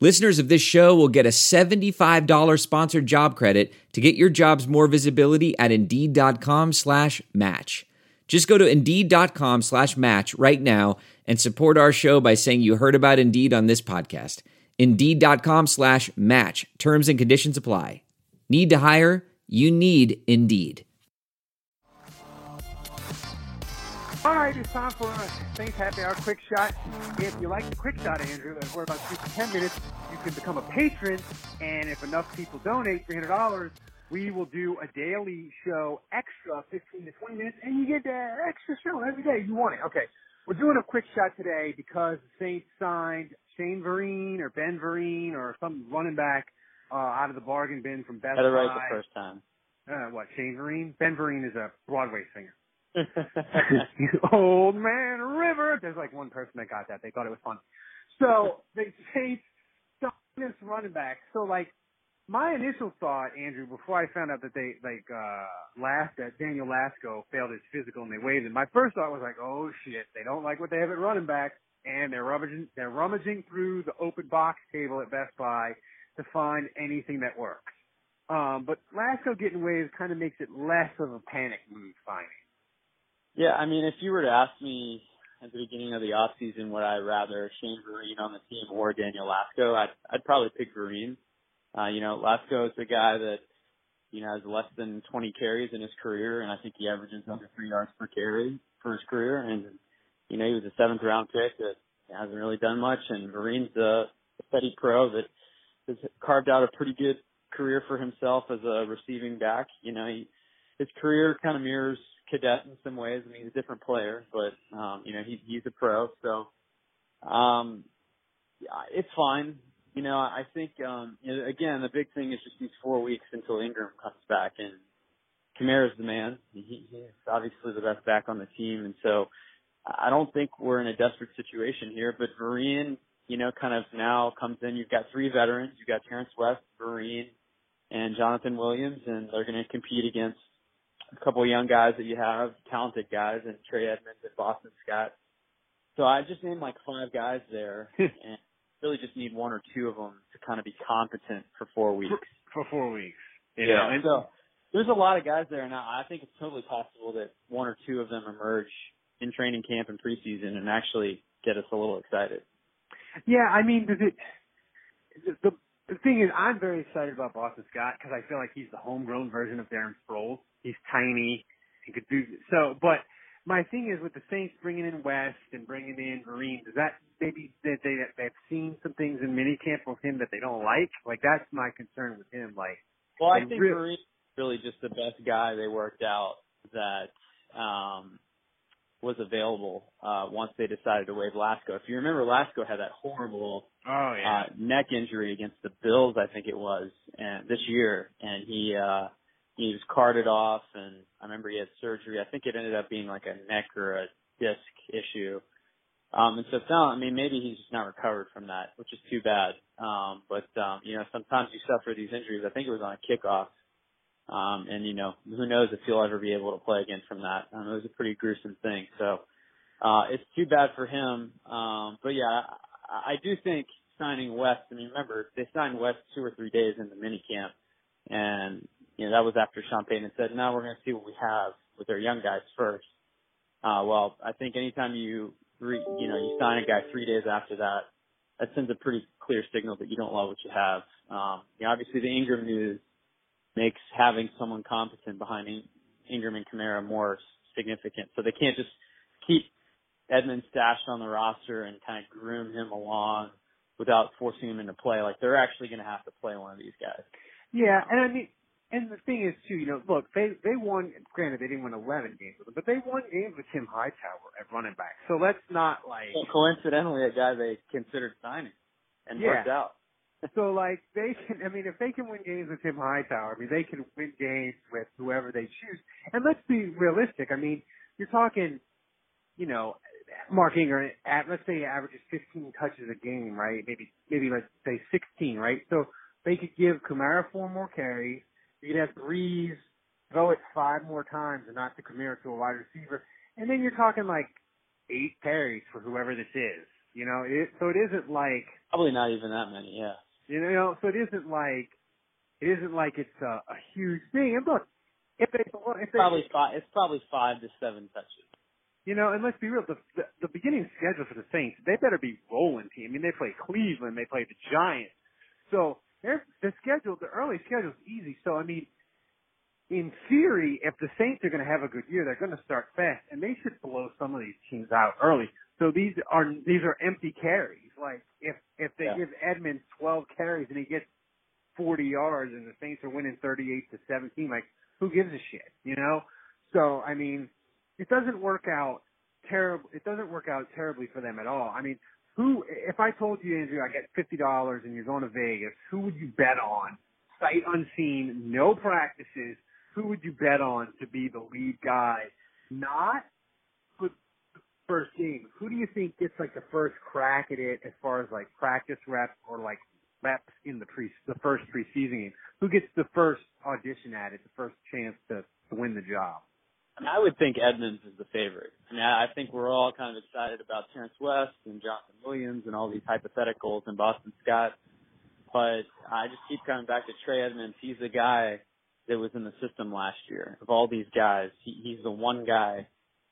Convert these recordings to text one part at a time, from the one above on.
Listeners of this show will get a $75 sponsored job credit to get your jobs more visibility at Indeed.com slash match. Just go to Indeed.com slash match right now and support our show by saying you heard about Indeed on this podcast. Indeed.com slash match. Terms and conditions apply. Need to hire? You need Indeed. All right, it's time for a Saints Happy Hour Quick Shot. If you like the Quick Shot, Andrew, and we're about to for 10 minutes, you can become a patron. And if enough people donate $300, we will do a daily show extra 15 to 20 minutes, and you get that extra show every day. You want it. Okay. We're doing a quick shot today because the Saints signed Shane Vereen or Ben Vereen or some running back uh, out of the bargain bin from Best Got it right the first time. Uh, what, Shane Vereen? Ben Vereen is a Broadway singer. Old Man River. There's like one person that got that. They thought it was funny. So they say this running back. So like my initial thought, Andrew, before I found out that they like uh last that Daniel Lasco failed his physical and they waived him, my first thought was like, oh shit, they don't like what they have at running back, and they're rummaging they're rummaging through the open box table at Best Buy to find anything that works. Um, but Lasco getting waived kind of makes it less of a panic move finding. Yeah, I mean, if you were to ask me at the beginning of the off season, would I rather Shane Vereen on the team or Daniel Lasco, I'd I'd probably pick Vereen. Uh, you know, Lasco is a guy that you know has less than 20 carries in his career, and I think he averages under three yards per carry for his career. And you know, he was a seventh round pick that hasn't really done much. And Vereen's a steady pro that has carved out a pretty good career for himself as a receiving back. You know, he his career kind of mirrors Cadet in some ways. I mean, he's a different player, but um, you know, he, he's a pro, so um, yeah, it's fine. You know, I think um, you know, again, the big thing is just these four weeks until Ingram comes back, and Kamara's the man. He, he's obviously the best back on the team, and so I don't think we're in a desperate situation here. But Vereen, you know, kind of now comes in. You've got three veterans. You've got Terrence West, Vereen, and Jonathan Williams, and they're going to compete against a couple of young guys that you have, talented guys, and Trey Edmunds and Boston Scott. So I just named like five guys there, and really just need one or two of them to kind of be competent for four weeks. For, for four weeks. You Yeah. know, and so there's a lot of guys there now. I think it's totally possible that one or two of them emerge in training camp and preseason and actually get us a little excited. Yeah, I mean, does it? The the thing is, I'm very excited about Boston Scott because I feel like he's the homegrown version of Darren Sproles. He's tiny He could do so. But my thing is with the Saints bringing in West and bringing in Vereen, does that maybe that they they they've seen some things in minicamp with him that they don't like? Like that's my concern with him. Like, Well, I think real- Vereen is really just the best guy they worked out that um was available uh once they decided to waive Lasco. If you remember Lasco had that horrible oh uh neck injury against the Bills, I think it was, and this year and he uh he was carted off and I remember he had surgery. I think it ended up being like a neck or a disc issue. Um and so it sound I mean maybe he's just not recovered from that, which is too bad. Um but um you know sometimes you suffer these injuries. I think it was on a kickoff. Um and you know who knows if he'll ever be able to play again from that. Um it was a pretty gruesome thing. So uh it's too bad for him. Um but yeah, I, I do think signing West, I mean remember they signed West two or three days in the mini camp and you know that was after Sean Payton said, "No, we're going to see what we have with our young guys first. Uh, well, I think anytime you re, you know you sign a guy three days after that, that sends a pretty clear signal that you don't love what you have. Um, you know, obviously the Ingram news makes having someone competent behind In- Ingram and Kamara more significant. So they can't just keep Edmund stashed on the roster and kind of groom him along without forcing him into play. Like they're actually going to have to play one of these guys. Yeah, and I mean, and the thing is too, you know, look, they they won. Granted, they didn't win 11 games with him, but they won games with Tim Hightower at running back. So let's not like, Well, coincidentally, a guy they considered signing and Yeah. worked out. so like they can, I mean, if they can win games with Tim Hightower, I mean, they can win games with whoever they choose. And let's be realistic. I mean, you're talking, you know, Mark Ingram at let's say he averages 15 touches a game, right? Maybe maybe let's say 16, right? So they could give Kamara four more carries. You could have Brees throw it five more times and not to Kamara to a wide receiver, and then you're talking like eight carries for whoever this is. You know, it, so it isn't like probably not even that many. Yeah. You know, so it isn't like it isn't like it's a, a huge thing. And look, if they if they probably five, it's probably five to seven touches. You know, and let's be real, the, the the beginning schedule for the Saints, they better be rolling team. I mean, they play Cleveland, they play the Giants. So their the schedule, the early schedule is easy. So I mean, in theory, if the Saints are going to have a good year, they're going to start fast, and they should blow some of these teams out early. So these are these are empty carries. Like if if they yeah. give Edmunds 12 carries and he gets 40 yards, and the Saints are winning 38 to 17, like who gives a shit, you know? So I mean it doesn't work out terrible. It doesn't work out terribly for them at all. I mean, who? If I told you, Andrew, I get fifty dollars and you're going to Vegas, who would you bet on? Sight unseen, no practices. Who would you bet on to be the lead guy? Not first game. Who do you think gets like the first crack at it as far as like practice reps or like reps in the pre the first preseason game? Who gets the first audition at it, the first chance to, to win the job? I, mean, I would think Edmunds is the favorite. I mean, I think we're all kind of excited about Terrence West and Jonathan Williams and all these hypotheticals and Boston Scott. But I just keep coming back to Trey Edmunds. He's the guy that was in the system last year. Of all these guys, he, he's the one guy.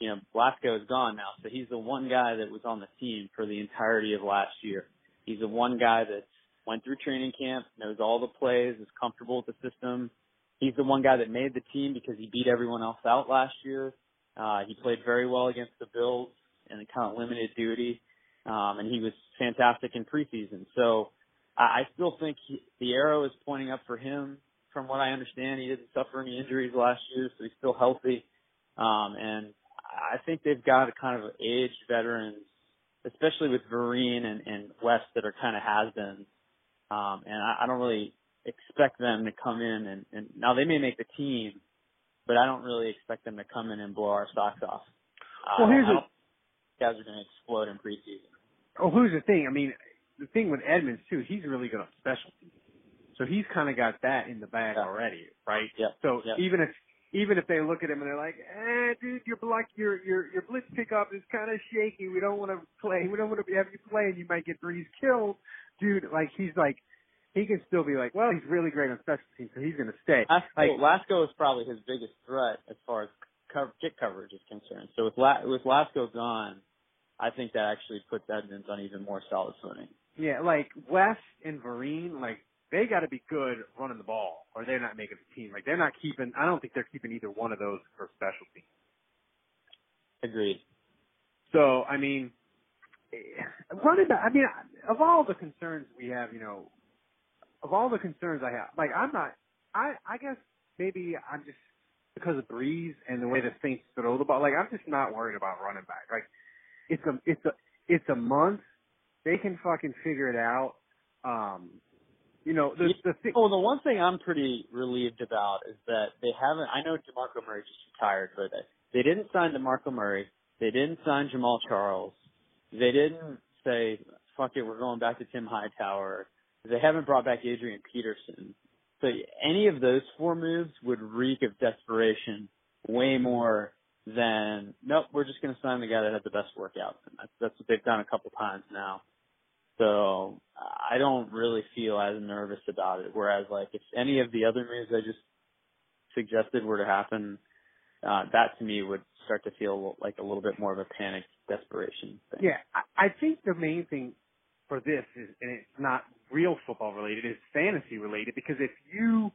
You know, Lasco is gone now, so he's the one guy that was on the team for the entirety of last year. He's the one guy that went through training camp, knows all the plays, is comfortable with the system, he's the one guy that made the team because he beat everyone else out last year. Uh, he played very well against the Bills in a kind of limited duty, um, and he was fantastic in preseason. So I, I still think he, the arrow is pointing up for him. From what I understand, he didn't suffer any injuries last year, so he's still healthy. Um, and I think they've got a kind of aged veterans, especially with Vereen and, and West that are kind of has-beens. Um, and I, I don't really expect them to come in and, and now they may make the team, but I don't really expect them to come in and blow our socks off. Well, here's the guys are going to explode in preseason. Oh, here's the thing. I mean, the thing with Edmunds too, he's really good on special teams, so he's kind of got that in the bag yeah. already, right? Yeah. So yeah. even if even if they look at him and they're like, "Eh, dude, your block, your your your blitz pickup is kind of shaky. We don't want to play. We don't want to have you play, and you might get Brees killed." Dude, like he's like he can still be like, well, he's really great on special teams, so he's going to stay. Lasco, like, Lasco is probably his biggest threat as far as cover, kick coverage is concerned. So with La, with Lasco gone, I think that actually puts Edmunds on even more solid footing. Yeah, like West and Vereen, like they got to be good running the ball, or they're not making the team. Like they're not keeping. I don't think they're keeping either one of those for special teams. Agreed. So I mean, eh, running back. I mean, of all the concerns we have, you know, of all the concerns I have, like I'm not, I I guess maybe I'm just because of Brees and the way the Saints throw the ball. Like I'm just not worried about running back. Like it's a it's a it's a month. They can fucking figure it out. Um, you know the the thing. Oh, the one thing I'm pretty relieved about is that they haven't. I know Demarco Murray just retired, but they didn't sign Demarco Murray. They didn't sign Jamaal Charles. They didn't say, "Fuck it, we're going back to Tim Hightower." They haven't brought back Adrian Peterson. So any of those four moves would reek of desperation way more than nope, we're just going to sign the guy that had the best workout. And that's that's what they've done a couple times now. So I don't really feel as nervous about it. Whereas like if any of the other moves I just suggested were to happen, uh, that to me would start to feel like a little bit more of a panic desperation thing. Yeah, I, think the main thing for this is, and it's not real football related, it's fantasy related because if you,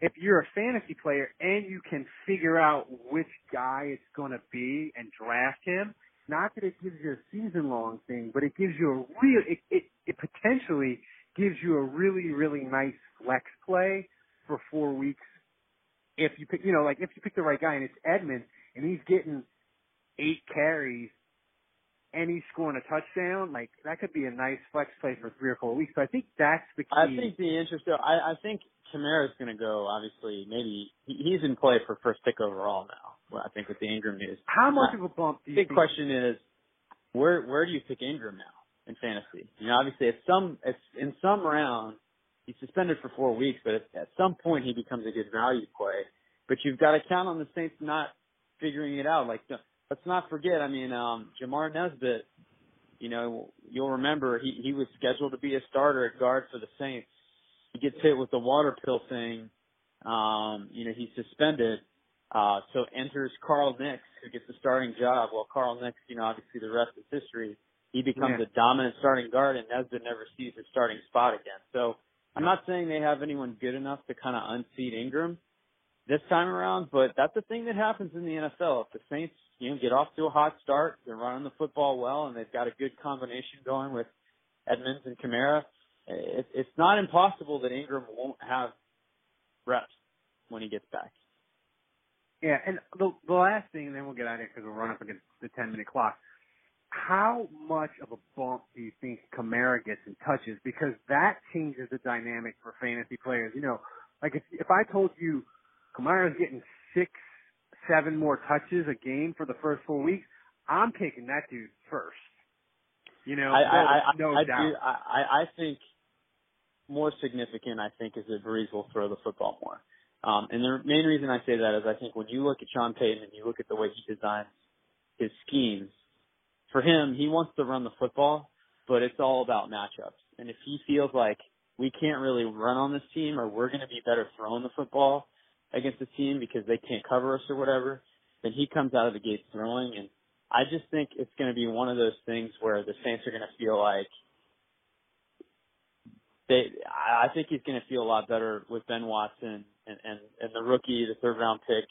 if you're a fantasy player and you can figure out which guy it's going to be and draft him, not that it gives you a season long thing, but it gives you a real, it, it, it potentially gives you a really, really nice flex play for four weeks. If you pick, you know, like if you pick the right guy and it's Edmunds and he's getting eight carries and he's scoring a touchdown, like that could be a nice flex play for three or four weeks. So I think that's the key. I think the interest, I, I think Kamara's going to go. Obviously, maybe he's in play for first pick overall now. Well, I think with the Ingram news. How much of a bump do you Big think? question is, where where do you pick Ingram now in fantasy? You know, obviously, at some at, in some round he's suspended for four weeks, but at, at some point he becomes a good value play. But you've got to count on the Saints not figuring it out. Like, let's not forget. I mean, um, Jamar Nesbitt. You know, you'll remember he he was scheduled to be a starter at guard for the Saints. He gets hit with the water pill thing. Um, you know, he's suspended. Uh, so enters Carl Nicks, who gets the starting job. Well, Carl Nicks, you know, obviously the rest is history. He becomes Yeah. a dominant starting guard, and Nesbitt never sees his starting spot again. So I'm not saying they have anyone good enough to kind of unseat Ingram this time around, but that's the thing that happens in the NFL. If the Saints, you know, get off to a hot start, they're running the football well, and they've got a good combination going with Edmunds and Kamara, it, it's not impossible that Ingram won't have reps when he gets back. Yeah, and the, the last thing, and then we'll get out of here because we'll run up against the 10 minute clock. How much of a bump do you think Kamara gets in touches? Because that changes the dynamic for fantasy players. You know, like if, if I told you Kamara's getting six, seven more touches a game for the first four weeks, I'm taking that dude first. You know, I, I, I, no, I, doubt. do, I, I I think more significant, I think, is that Brees will throw the football more. Um, and the main reason I say that is I think when you look at Sean Payton and you look at the way he designs his schemes, for him, he wants to run the football, but it's all about matchups. And if he feels like we can't really run on this team or we're going to be better throwing the football against the team because they can't cover us or whatever, then he comes out of the gates throwing. And I just think it's going to be one of those things where the Saints are going to feel like they. I think he's going to feel a lot better with Ben Watson and and, and the rookie, the third round pick,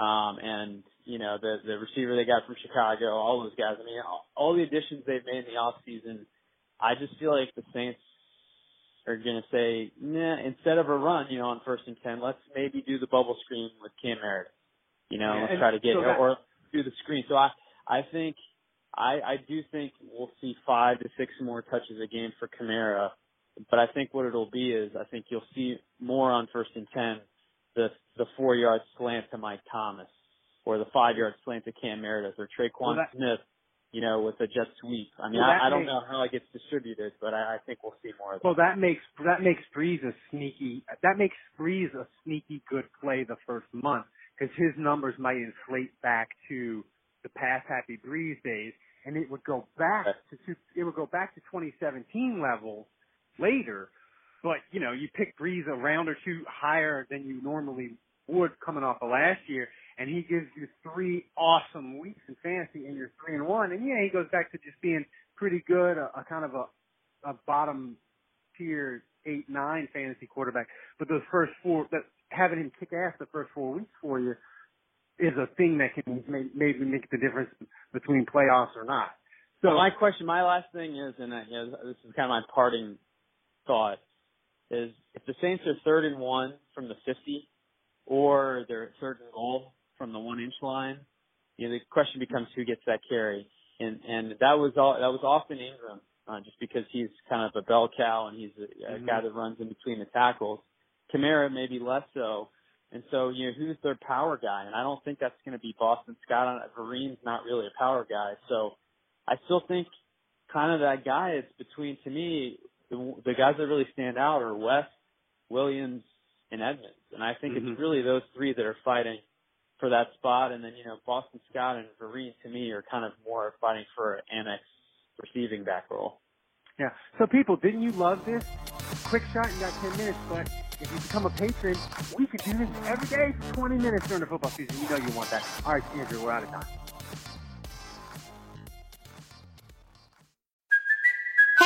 um, and you know the the receiver they got from Chicago, all those guys. I mean, all, all the additions they've made in the off season. I just feel like the Saints are going to say, nah, instead of a run, you know, on first and ten, let's maybe do the bubble screen with Cam Meredith. You know, Yeah, let's try to get so that- or do the screen. So I I think I I do think we'll see five to six more touches a game for Kamara. But I think what it'll be is I think you'll see more on first and ten, the the four yard slant to Mike Thomas, or the five yard slant to Cam Meredith, or Tre'Quan Well, that- Smith, you know, with a jet sweep. I mean, Well, I, I don't makes- know how it gets distributed, but I, I think we'll see more of that. Well, that makes that makes Brees a sneaky that makes Brees a sneaky good play the first month because his numbers might inflate back to the past Happy Brees days, and it would go back to two- it would go back to 2017 levels later. But you know, you pick Brees a round or two higher than you normally would coming off of last year, and he gives you three awesome weeks in fantasy, and you're three and one, and yeah, he goes back to just being pretty good, a, a kind of a a bottom tier eight nine fantasy quarterback. But those first four, that having him kick ass the first four weeks for you is a thing that can maybe make the difference between playoffs or not. So my question, my last thing is, and I, you know, this is kind of my parting thought, is if the Saints are third and one from the 50, or they're third and goal from the one inch line, you know, the question becomes who gets that carry, and and that was all that was often Ingram, uh, just because he's kind of a bell cow and he's a, a Mhm. guy that runs in between the tackles. Kamara maybe less so. And so, you know, who's their power guy? And I don't think that's going to be Boston Scott. Vereen's not really a power guy. So I still think kind of that guy is between, to me, the, the guys that really stand out are West, Williams, and Edmunds. And I think Mhm. it's really those three that are fighting for that spot. And then, you know, Boston Scott and Vereen, to me, are kind of more fighting for an annex receiving back role. yeah. So people, didn't you love this? Quick shot, you got ten minutes, but if you become a patron, we could do this every day for twenty minutes during the football season. You know you want that. All right, Andrew, we're out of time.